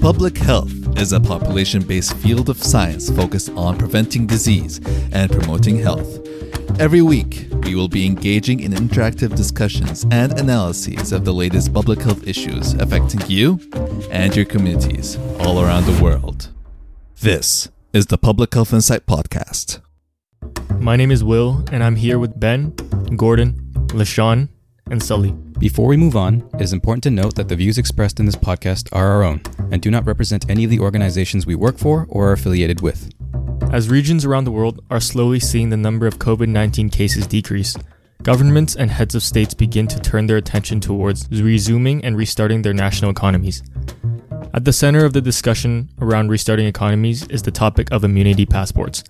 Public health is a population based field of science focused on preventing disease and promoting health. Every week, we will be engaging in interactive discussions and analyses of the latest public health issues affecting you and your communities all around the world. This is the Public Health Insight Podcast. My name is Will, and I'm here with Ben, Gordon, LaShawn, and Sully. Before we move on, it is important to note that the views expressed in this podcast are our own and do not represent any of the organizations we work for or are affiliated with. As regions around the world are slowly seeing the number of COVID 19 cases decrease, governments and heads of states begin to turn their attention towards resuming and restarting their national economies. At the center of the discussion around restarting economies is the topic of immunity passports.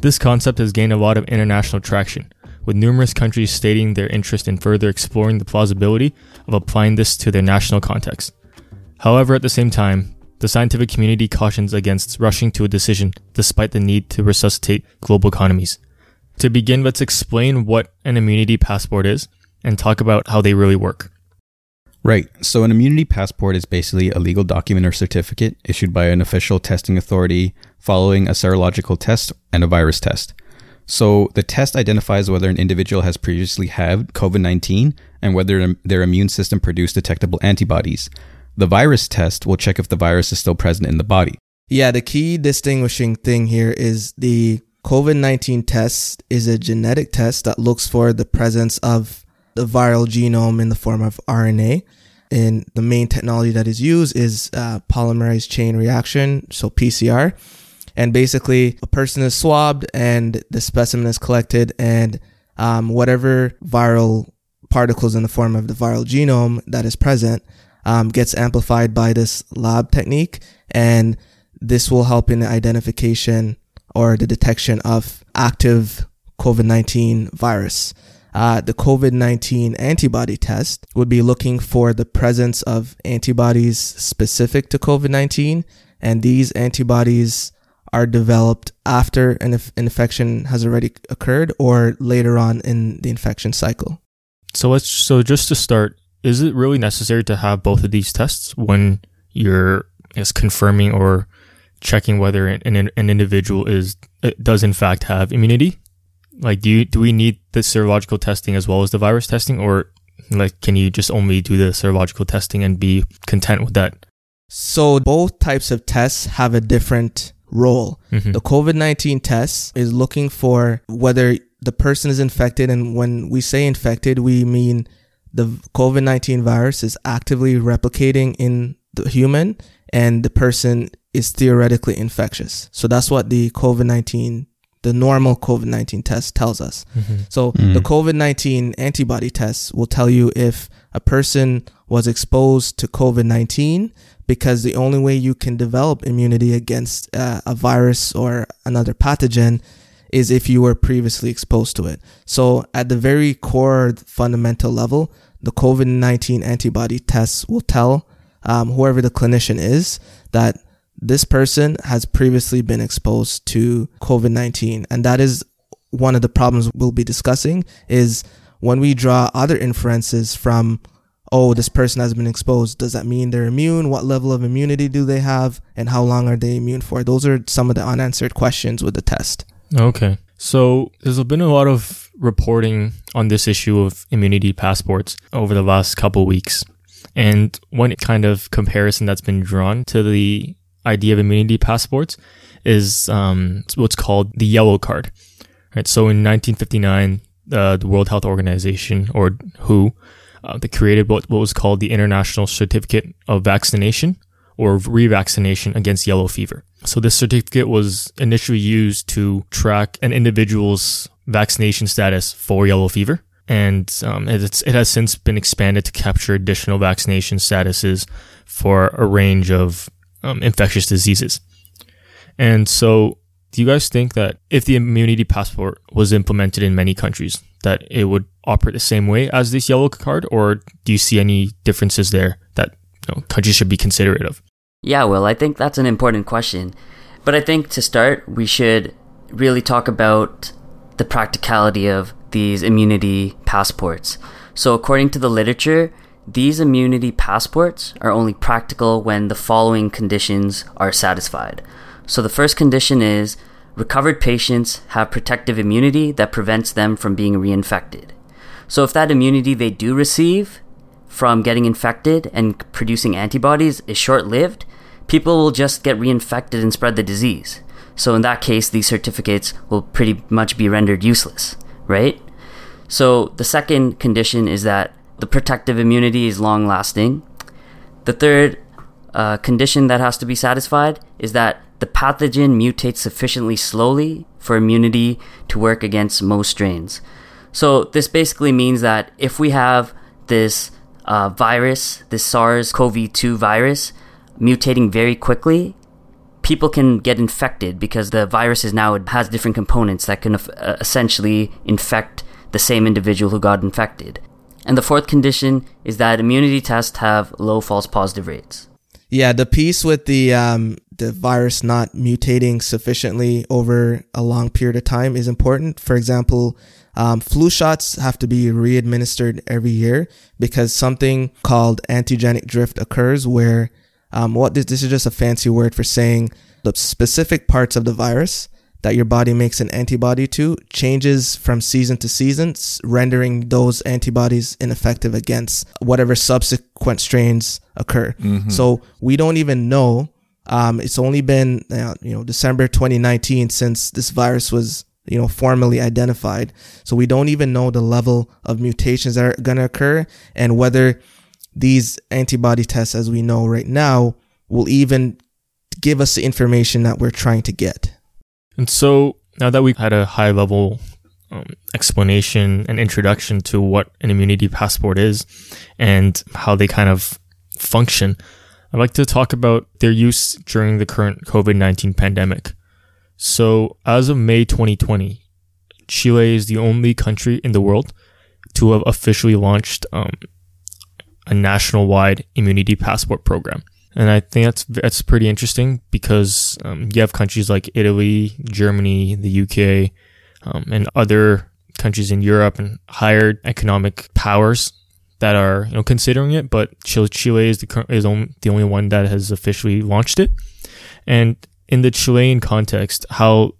This concept has gained a lot of international traction, with numerous countries stating their interest in further exploring the plausibility of applying this to their national context. However, at the same time, the scientific community cautions against rushing to a decision despite the need to resuscitate global economies. To begin, let's explain what an immunity passport is and talk about how they really work. Right. So, an immunity passport is basically a legal document or certificate issued by an official testing authority following a serological test and a virus test. So, the test identifies whether an individual has previously had COVID 19 and whether their immune system produced detectable antibodies. The virus test will check if the virus is still present in the body. Yeah, the key distinguishing thing here is the COVID 19 test is a genetic test that looks for the presence of the viral genome in the form of RNA. And the main technology that is used is uh, polymerase chain reaction, so PCR. And basically, a person is swabbed and the specimen is collected, and um, whatever viral particles in the form of the viral genome that is present um, gets amplified by this lab technique. And this will help in the identification or the detection of active COVID 19 virus. Uh, the COVID 19 antibody test would be looking for the presence of antibodies specific to COVID 19. And these antibodies are developed after an inf- infection has already occurred or later on in the infection cycle. So let's so just to start, is it really necessary to have both of these tests when you're is confirming or checking whether an, an, an individual is uh, does in fact have immunity? Like, do you do we need the serological testing as well as the virus testing, or like can you just only do the serological testing and be content with that? So both types of tests have a different role. Mm-hmm. The COVID 19 test is looking for whether the person is infected. And when we say infected, we mean the COVID 19 virus is actively replicating in the human and the person is theoretically infectious. So that's what the COVID 19 the normal COVID 19 test tells us. Mm-hmm. So mm-hmm. the COVID 19 antibody test will tell you if a person was exposed to COVID 19 because the only way you can develop immunity against uh, a virus or another pathogen is if you were previously exposed to it. So, at the very core fundamental level, the COVID 19 antibody tests will tell um, whoever the clinician is that this person has previously been exposed to COVID 19. And that is one of the problems we'll be discussing is when we draw other inferences from oh, this person has been exposed. Does that mean they're immune? What level of immunity do they have? And how long are they immune for? Those are some of the unanswered questions with the test. Okay. So there's been a lot of reporting on this issue of immunity passports over the last couple weeks. And one kind of comparison that's been drawn to the idea of immunity passports is um, what's called the yellow card. Right. So in 1959, uh, the World Health Organization, or WHO, uh, they created what, what was called the International Certificate of Vaccination or revaccination against yellow fever. So this certificate was initially used to track an individual's vaccination status for yellow fever. And um, it has since been expanded to capture additional vaccination statuses for a range of um, infectious diseases. And so, do you guys think that if the immunity passport was implemented in many countries, that it would operate the same way as this yellow card, or do you see any differences there that you know, countries should be considerate of? Yeah, well, I think that's an important question. But I think to start, we should really talk about the practicality of these immunity passports. So, according to the literature, these immunity passports are only practical when the following conditions are satisfied. So the first condition is recovered patients have protective immunity that prevents them from being reinfected. So if that immunity they do receive from getting infected and producing antibodies is short lived, people will just get reinfected and spread the disease. So in that case, these certificates will pretty much be rendered useless, right? So the second condition is that the protective immunity is long lasting. The third uh, condition that has to be satisfied is that the pathogen mutates sufficiently slowly for immunity to work against most strains. So this basically means that if we have this uh, virus, this SARS-CoV-2 virus, mutating very quickly, people can get infected because the virus is now has different components that can uh, essentially infect the same individual who got infected. And the fourth condition is that immunity tests have low false positive rates. Yeah, the piece with the um, the virus not mutating sufficiently over a long period of time is important. For example, um, flu shots have to be re-administered every year because something called antigenic drift occurs where um, what this, this is just a fancy word for saying the specific parts of the virus that your body makes an antibody to changes from season to season, rendering those antibodies ineffective against whatever subsequent strains occur. Mm-hmm. So we don't even know. Um, it's only been uh, you know December 2019 since this virus was you know formally identified. So we don't even know the level of mutations that are going to occur and whether these antibody tests, as we know right now, will even give us the information that we're trying to get. And so now that we've had a high level um, explanation and introduction to what an immunity passport is and how they kind of function, I'd like to talk about their use during the current COVID 19 pandemic. So, as of May 2020, Chile is the only country in the world to have officially launched um, a national wide immunity passport program. And I think that's that's pretty interesting because um, you have countries like Italy, Germany, the UK, um, and other countries in Europe and higher economic powers that are you know considering it. But Chile, Chile is the is the only one that has officially launched it. And in the Chilean context, how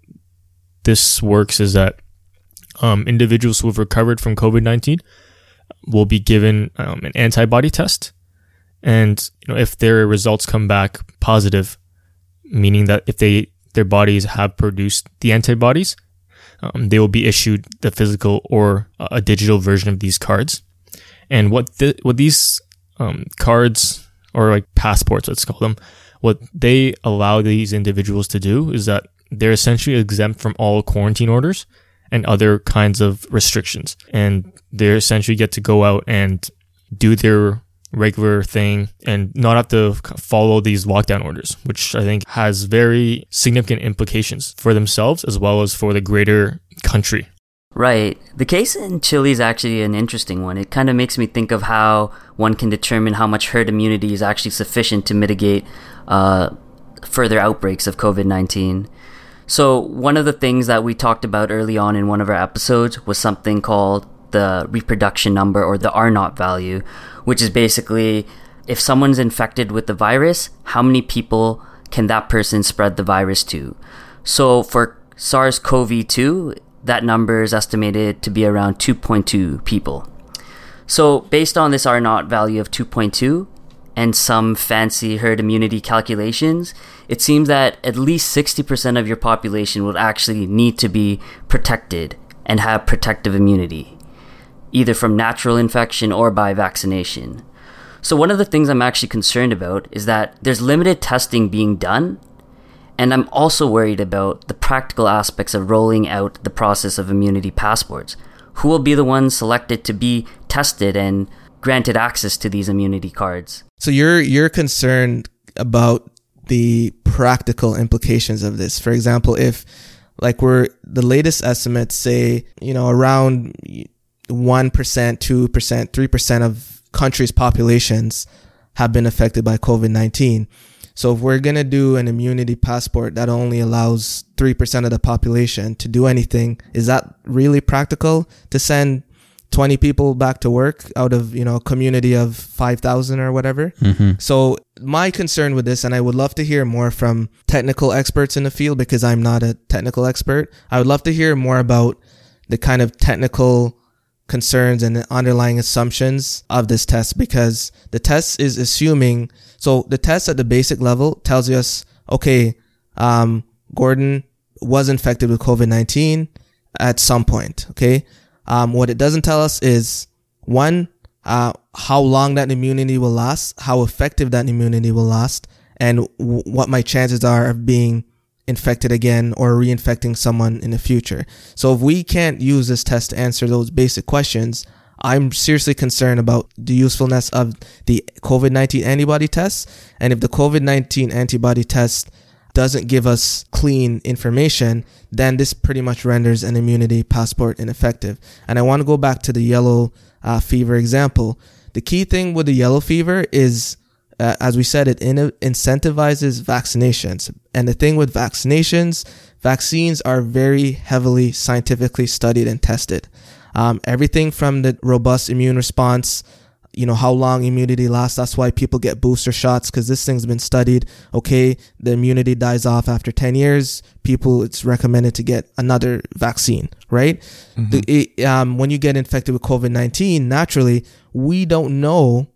this works is that um, individuals who have recovered from COVID nineteen will be given um, an antibody test and you know, if their results come back positive, meaning that if they their bodies have produced the antibodies, um, they will be issued the physical or a digital version of these cards. And what the, what these um, cards or like passports, let's call them, what they allow these individuals to do is that they're essentially exempt from all quarantine orders and other kinds of restrictions, and they essentially get to go out and do their regular thing and not have to follow these lockdown orders, which I think has very significant implications for themselves as well as for the greater country. Right. The case in Chile is actually an interesting one. It kind of makes me think of how one can determine how much herd immunity is actually sufficient to mitigate uh, further outbreaks of COVID 19. So, one of the things that we talked about early on in one of our episodes was something called the reproduction number or the R naught value, which is basically if someone's infected with the virus, how many people can that person spread the virus to? So for SARS CoV 2, that number is estimated to be around 2.2 people. So based on this R naught value of 2.2 and some fancy herd immunity calculations, it seems that at least 60% of your population would actually need to be protected and have protective immunity either from natural infection or by vaccination. So, one of the things I'm actually concerned about is that there's limited testing being done, and I'm also worried about the practical aspects of rolling out the process of immunity passports. Who will be the ones selected to be tested and granted access to these immunity cards? So, you're, you're concerned about the practical implications of this. For example, if like we're the latest estimates say, you know, around 1%, 2%, 3% of countries' populations have been affected by COVID 19. So if we're going to do an immunity passport that only allows 3% of the population to do anything, is that really practical to send 20 people back to work out of, you know, a community of 5,000 or whatever. Mm-hmm. So my concern with this, and I would love to hear more from technical experts in the field because I'm not a technical expert. I would love to hear more about the kind of technical concerns and the underlying assumptions of this test because the test is assuming, so the test at the basic level tells us, okay, um, Gordon was infected with COVID-19 at some point. Okay. Um, what it doesn't tell us is one, uh, how long that immunity will last, how effective that immunity will last, and w- what my chances are of being infected again or reinfecting someone in the future. So if we can't use this test to answer those basic questions, I'm seriously concerned about the usefulness of the COVID-19 antibody test. And if the COVID-19 antibody test doesn't give us clean information, then this pretty much renders an immunity passport ineffective. And I want to go back to the yellow uh, fever example. The key thing with the yellow fever is, uh, as we said, it in- incentivizes vaccinations. And the thing with vaccinations, vaccines are very heavily scientifically studied and tested. Um, everything from the robust immune response you know how long immunity lasts that's why people get booster shots because this thing's been studied okay the immunity dies off after 10 years people it's recommended to get another vaccine right mm-hmm. the, it, um, when you get infected with covid-19 naturally we don't know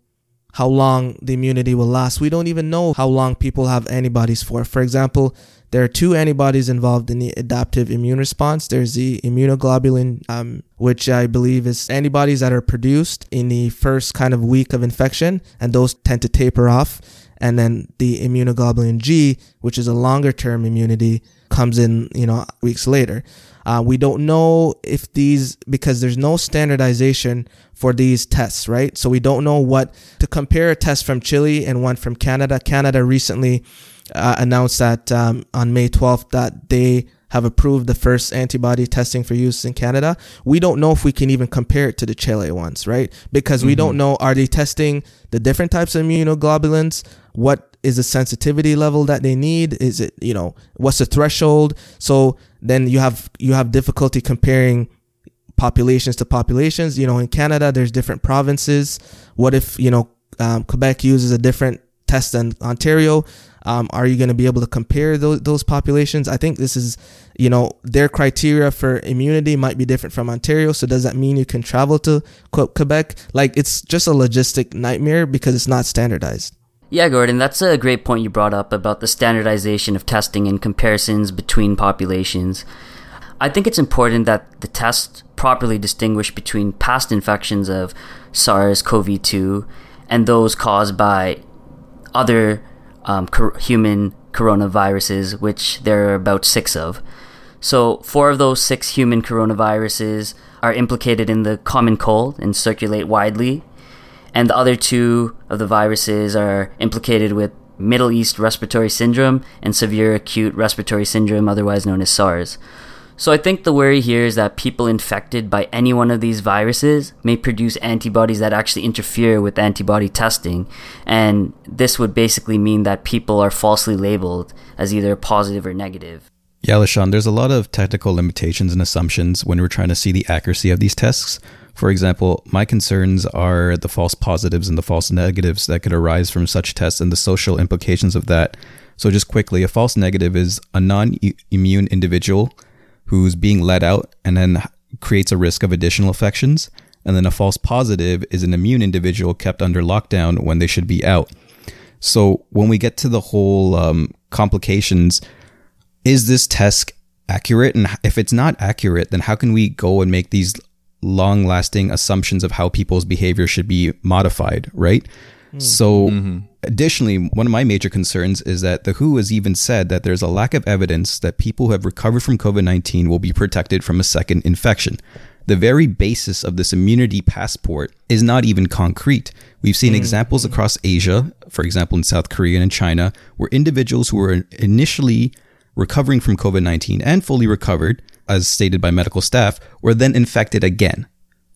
how long the immunity will last we don't even know how long people have antibodies for for example there are two antibodies involved in the adaptive immune response. There's the immunoglobulin, um, which I believe is antibodies that are produced in the first kind of week of infection, and those tend to taper off. And then the immunoglobulin G, which is a longer term immunity, comes in, you know, weeks later. Uh, we don't know if these, because there's no standardization for these tests, right? So we don't know what to compare a test from Chile and one from Canada. Canada recently uh, announced that um, on May 12th that they have approved the first antibody testing for use in Canada. We don't know if we can even compare it to the Chile ones, right? Because we mm-hmm. don't know are they testing the different types of immunoglobulins? What is the sensitivity level that they need? Is it, you know, what's the threshold? So then you have you have difficulty comparing populations to populations. You know, in Canada there's different provinces. What if, you know, um, Quebec uses a different test than Ontario? Um, are you going to be able to compare those, those populations? I think this is, you know, their criteria for immunity might be different from Ontario. So does that mean you can travel to Quebec? Like it's just a logistic nightmare because it's not standardized. Yeah, Gordon, that's a great point you brought up about the standardization of testing and comparisons between populations. I think it's important that the test properly distinguish between past infections of SARS CoV 2 and those caused by other um, human coronaviruses, which there are about six of. So, four of those six human coronaviruses are implicated in the common cold and circulate widely, and the other two of the viruses are implicated with Middle East respiratory syndrome and severe acute respiratory syndrome, otherwise known as SARS. So I think the worry here is that people infected by any one of these viruses may produce antibodies that actually interfere with antibody testing. And this would basically mean that people are falsely labeled as either positive or negative. Yeah, LaShawn, there's a lot of technical limitations and assumptions when we're trying to see the accuracy of these tests. For example, my concerns are the false positives and the false negatives that could arise from such tests and the social implications of that. So, just quickly, a false negative is a non immune individual who's being let out and then creates a risk of additional infections. And then a false positive is an immune individual kept under lockdown when they should be out. So when we get to the whole um, complications, is this test accurate? And if it's not accurate, then how can we go and make these long lasting assumptions of how people's behavior should be modified, right? Mm. So, mm-hmm. additionally, one of my major concerns is that the WHO has even said that there's a lack of evidence that people who have recovered from COVID 19 will be protected from a second infection. The very basis of this immunity passport is not even concrete. We've seen mm. examples across Asia, for example, in South Korea and in China, where individuals who were initially recovering from COVID 19 and fully recovered, as stated by medical staff, were then infected again.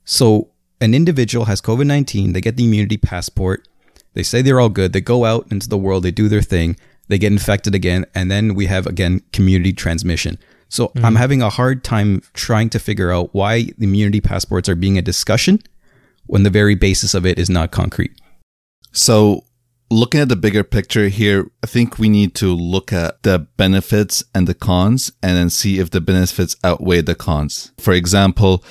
So, an individual has COVID 19, they get the immunity passport, they say they're all good. They go out into the world, they do their thing, they get infected again, and then we have again community transmission. So mm-hmm. I'm having a hard time trying to figure out why the immunity passports are being a discussion when the very basis of it is not concrete. So looking at the bigger picture here, I think we need to look at the benefits and the cons and then see if the benefits outweigh the cons. For example,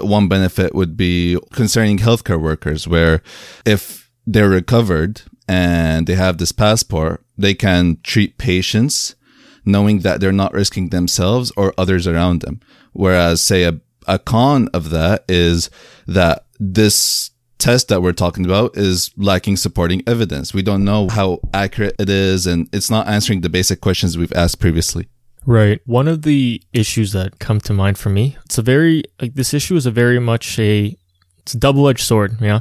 one benefit would be concerning healthcare workers, where if they're recovered and they have this passport, they can treat patients knowing that they're not risking themselves or others around them. Whereas, say, a, a con of that is that this test that we're talking about is lacking supporting evidence. We don't know how accurate it is, and it's not answering the basic questions we've asked previously. Right. One of the issues that come to mind for me, it's a very like this issue is a very much a it's a double edged sword, yeah.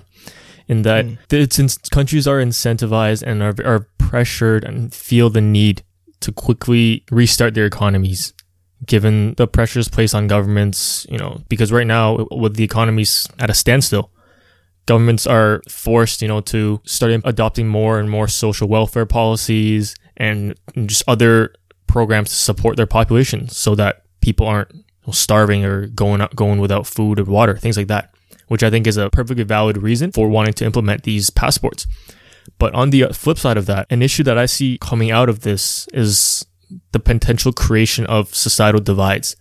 In that mm. it's in, countries are incentivized and are are pressured and feel the need to quickly restart their economies given the pressures placed on governments, you know, because right now with the economies at a standstill, governments are forced, you know, to start adopting more and more social welfare policies and just other programs to support their population so that people aren't starving or going up, going without food or water, things like that, which I think is a perfectly valid reason for wanting to implement these passports. But on the uh, flip side of that, an issue that I see coming out of this is the potential creation of societal divides,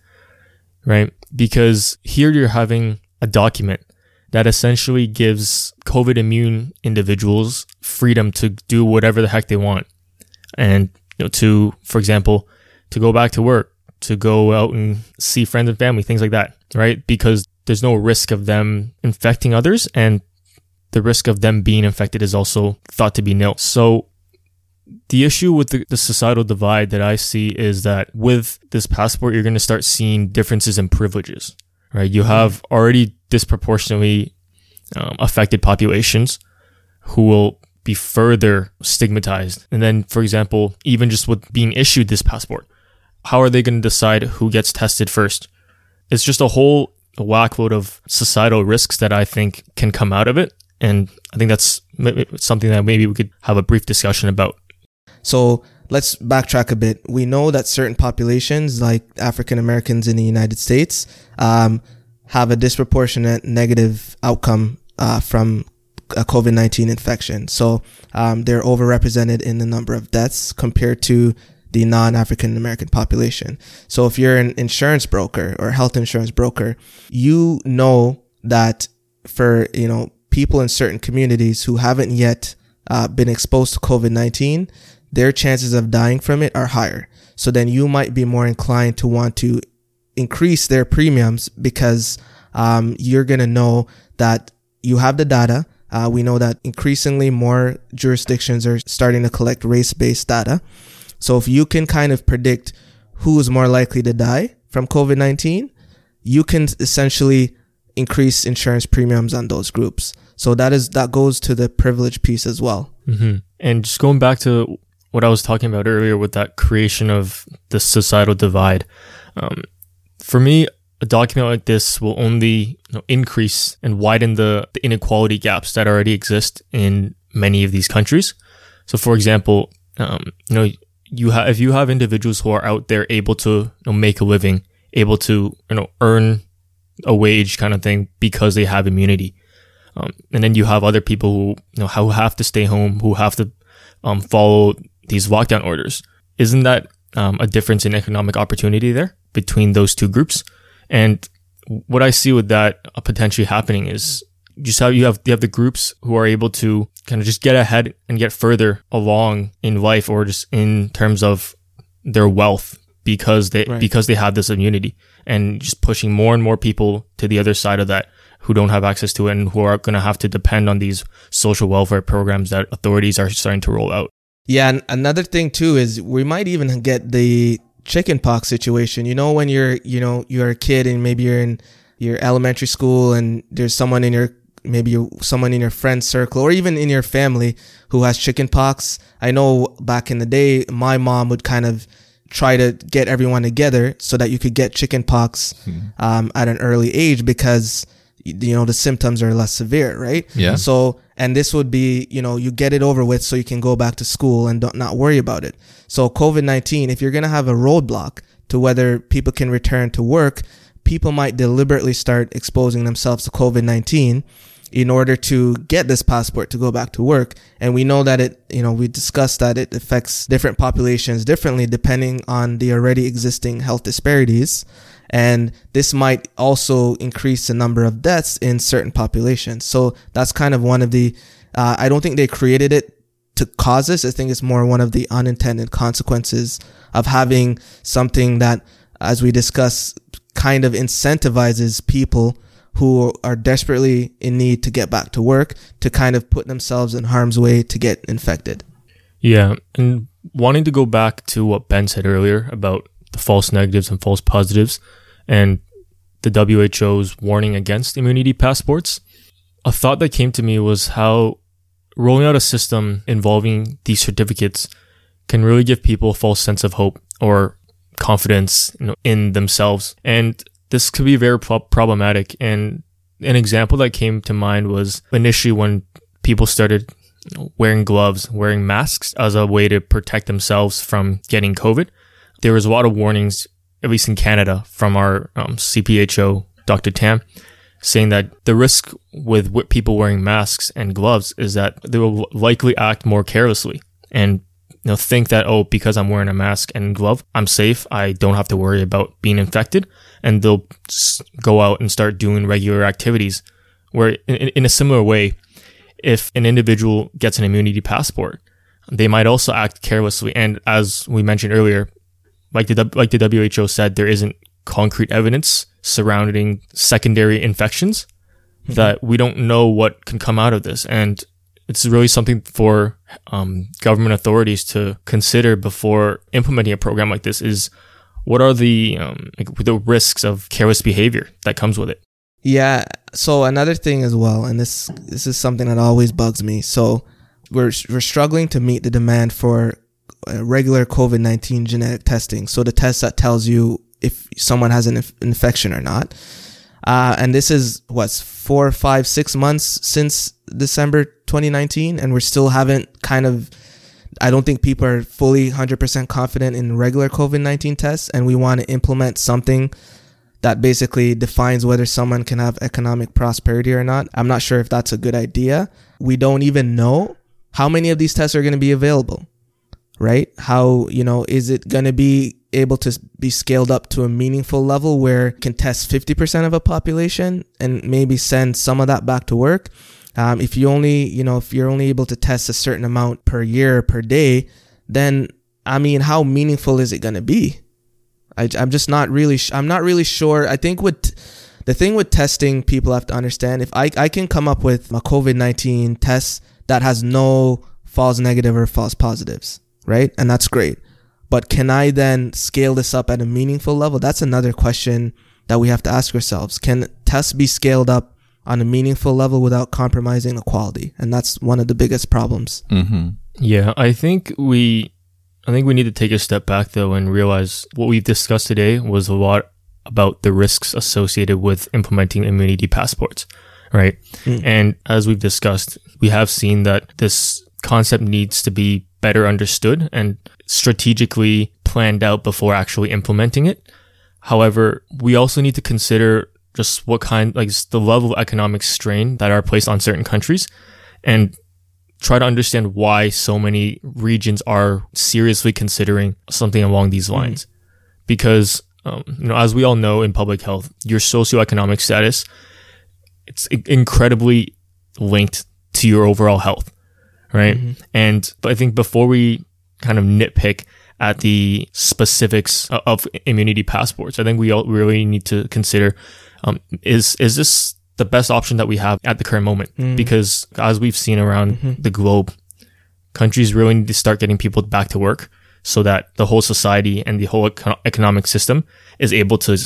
right? Because here you're having a document that essentially gives COVID immune individuals freedom to do whatever the heck they want. And you know, to, for example, to go back to work, to go out and see friends and family, things like that, right? Because there's no risk of them infecting others and the risk of them being infected is also thought to be nil. So the issue with the, the, societal divide that I see is that with this passport, you're going to start seeing differences in privileges, right? You have already disproportionately um, affected populations who will be further stigmatized. And then, for example, even just with being issued this passport, how are they going to decide who gets tested first? It's just a whole whackload of societal risks that I think can come out of it. And I think that's something that maybe we could have a brief discussion about. So let's backtrack a bit. We know that certain populations, like African Americans in the United States, um, have a disproportionate negative outcome uh, from a COVID 19 infection. So um, they're overrepresented in the number of deaths compared to the non African American population. So if you're an insurance broker or health insurance broker, you know that for, you know, people in certain communities who haven't yet uh, been exposed to COVID 19, their chances of dying from it are higher. So then you might be more inclined to want to increase their premiums because um, you're going to know that you have the data. Uh, we know that increasingly more jurisdictions are starting to collect race based data. So if you can kind of predict who is more likely to die from COVID 19, you can essentially increase insurance premiums on those groups. So that is that goes to the privilege piece as well. Mm-hmm. And just going back to what I was talking about earlier with that creation of the societal divide. Um, for me, a document like this will only you know, increase and widen the, the inequality gaps that already exist in many of these countries. So, for example, um, you know, you have if you have individuals who are out there able to you know, make a living, able to you know earn a wage kind of thing because they have immunity, um, and then you have other people who you know who have to stay home, who have to um, follow these lockdown orders. Isn't that um, a difference in economic opportunity there between those two groups? And what I see with that potentially happening is just how you have you have the groups who are able to kind of just get ahead and get further along in life or just in terms of their wealth because they right. because they have this immunity and just pushing more and more people to the other side of that who don't have access to it and who are going to have to depend on these social welfare programs that authorities are starting to roll out. Yeah, and another thing too is we might even get the chickenpox situation. You know, when you're, you know, you're a kid and maybe you're in your elementary school and there's someone in your, maybe you, someone in your friend circle or even in your family who has chickenpox. I know back in the day, my mom would kind of try to get everyone together so that you could get chickenpox hmm. um, at an early age because you know the symptoms are less severe right yeah so and this would be you know you get it over with so you can go back to school and don't not worry about it so covid-19 if you're going to have a roadblock to whether people can return to work, people might deliberately start exposing themselves to COVID 19 in order to get this passport to go back to work. And we know that it, you know, we discussed that it affects different populations differently depending on the already existing health disparities. And this might also increase the number of deaths in certain populations. So that's kind of one of the, uh, I don't think they created it to cause this. I think it's more one of the unintended consequences of having something that, as we discuss, kind of incentivizes people who are desperately in need to get back to work to kind of put themselves in harm's way to get infected. Yeah. And wanting to go back to what Ben said earlier about the false negatives and false positives and the WHO's warning against immunity passports, a thought that came to me was how rolling out a system involving these certificates can really give people a false sense of hope or confidence you know, in themselves. And this could be very pro- problematic. And an example that came to mind was initially when people started wearing gloves, wearing masks as a way to protect themselves from getting COVID. There was a lot of warnings, at least in Canada, from our um, CPHO, Dr. Tam, saying that the risk with people wearing masks and gloves is that they will likely act more carelessly and you know think that oh because I'm wearing a mask and glove I'm safe I don't have to worry about being infected and they'll go out and start doing regular activities where in, in a similar way if an individual gets an immunity passport they might also act carelessly and as we mentioned earlier like the like the WHO said there isn't concrete evidence surrounding secondary infections mm-hmm. that we don't know what can come out of this. And it's really something for um, government authorities to consider before implementing a program like this is what are the um, like the risks of careless behavior that comes with it yeah so another thing as well and this this is something that always bugs me so we're we're struggling to meet the demand for uh, regular covid-19 genetic testing so the test that tells you if someone has an inf- infection or not. Uh, and this is what's four, five, six months since December 2019, and we still haven't kind of. I don't think people are fully 100% confident in regular COVID 19 tests, and we want to implement something that basically defines whether someone can have economic prosperity or not. I'm not sure if that's a good idea. We don't even know how many of these tests are going to be available, right? How, you know, is it going to be able to be scaled up to a meaningful level where it can test 50% of a population and maybe send some of that back to work. Um, if you only, you know, if you're only able to test a certain amount per year, per day, then I mean, how meaningful is it going to be? I, am just not really, sh- I'm not really sure. I think with the thing with testing, people have to understand if I, I can come up with a COVID 19 test that has no false negative or false positives, right? And that's great. But can I then scale this up at a meaningful level? That's another question that we have to ask ourselves. Can tests be scaled up on a meaningful level without compromising the quality? And that's one of the biggest problems. Mm-hmm. Yeah, I think we, I think we need to take a step back though and realize what we've discussed today was a lot about the risks associated with implementing immunity passports, right? Mm. And as we've discussed, we have seen that this concept needs to be better understood and strategically planned out before actually implementing it. However, we also need to consider just what kind, like the level of economic strain that are placed on certain countries and try to understand why so many regions are seriously considering something along these mm-hmm. lines. Mm. Because, um, you know, as we all know in public health, your socioeconomic status, it's incredibly linked to your overall health, right? Mm-hmm. And I think before we kind of nitpick at the specifics of immunity passports. I think we all really need to consider um, is is this the best option that we have at the current moment? Mm. Because as we've seen around mm-hmm. the globe, countries really need to start getting people back to work so that the whole society and the whole econ- economic system is able to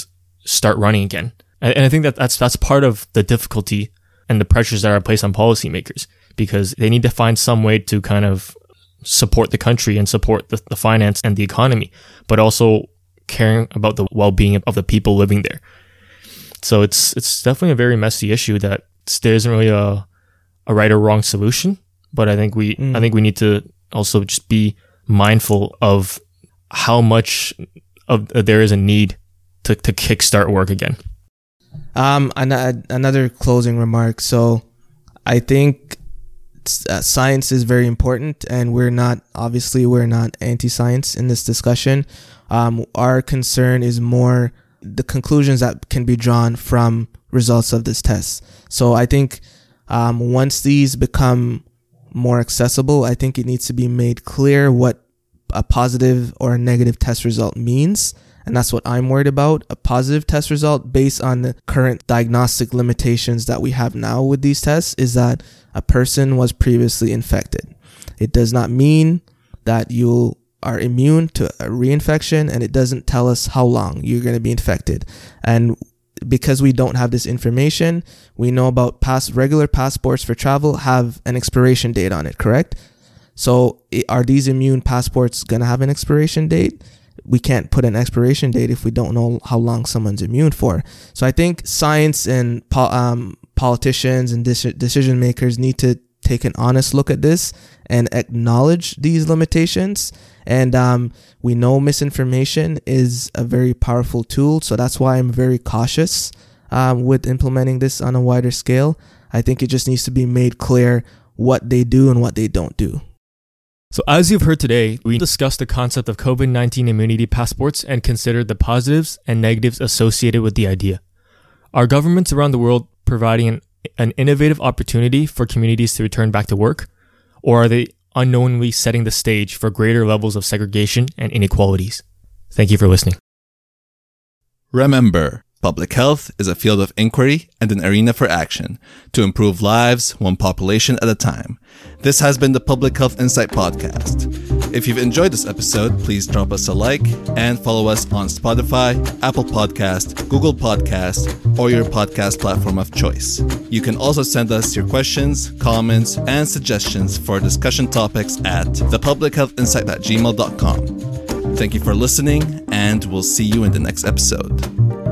start running again. And, and I think that that's that's part of the difficulty and the pressures that are placed on policymakers because they need to find some way to kind of support the country and support the, the finance and the economy, but also caring about the well-being of the people living there. So it's it's definitely a very messy issue that there isn't really a a right or wrong solution. But I think we mm. I think we need to also just be mindful of how much of uh, there is a need to, to kickstart work again? Um, an- another closing remark. So, I think uh, science is very important, and we're not obviously we're not anti-science in this discussion. Um, our concern is more the conclusions that can be drawn from results of this test. So I think um, once these become more accessible, I think it needs to be made clear what a positive or a negative test result means. And that's what I'm worried about. A positive test result based on the current diagnostic limitations that we have now with these tests is that a person was previously infected. It does not mean that you are immune to a reinfection and it doesn't tell us how long you're going to be infected. And because we don't have this information, we know about past regular passports for travel have an expiration date on it, correct? So are these immune passports going to have an expiration date? We can't put an expiration date if we don't know how long someone's immune for. So I think science and po- um, politicians and decision makers need to take an honest look at this and acknowledge these limitations. And um, we know misinformation is a very powerful tool. So that's why I'm very cautious um, with implementing this on a wider scale. I think it just needs to be made clear what they do and what they don't do. So, as you've heard today, we discussed the concept of COVID 19 immunity passports and considered the positives and negatives associated with the idea. Are governments around the world providing an, an innovative opportunity for communities to return back to work? Or are they unknowingly setting the stage for greater levels of segregation and inequalities? Thank you for listening. Remember, public health is a field of inquiry and an arena for action to improve lives one population at a time. This has been the Public Health Insight Podcast. If you've enjoyed this episode, please drop us a like and follow us on Spotify, Apple Podcast, Google Podcast, or your podcast platform of choice. You can also send us your questions, comments, and suggestions for discussion topics at thepublichealthinsight at gmail.com. Thank you for listening, and we'll see you in the next episode.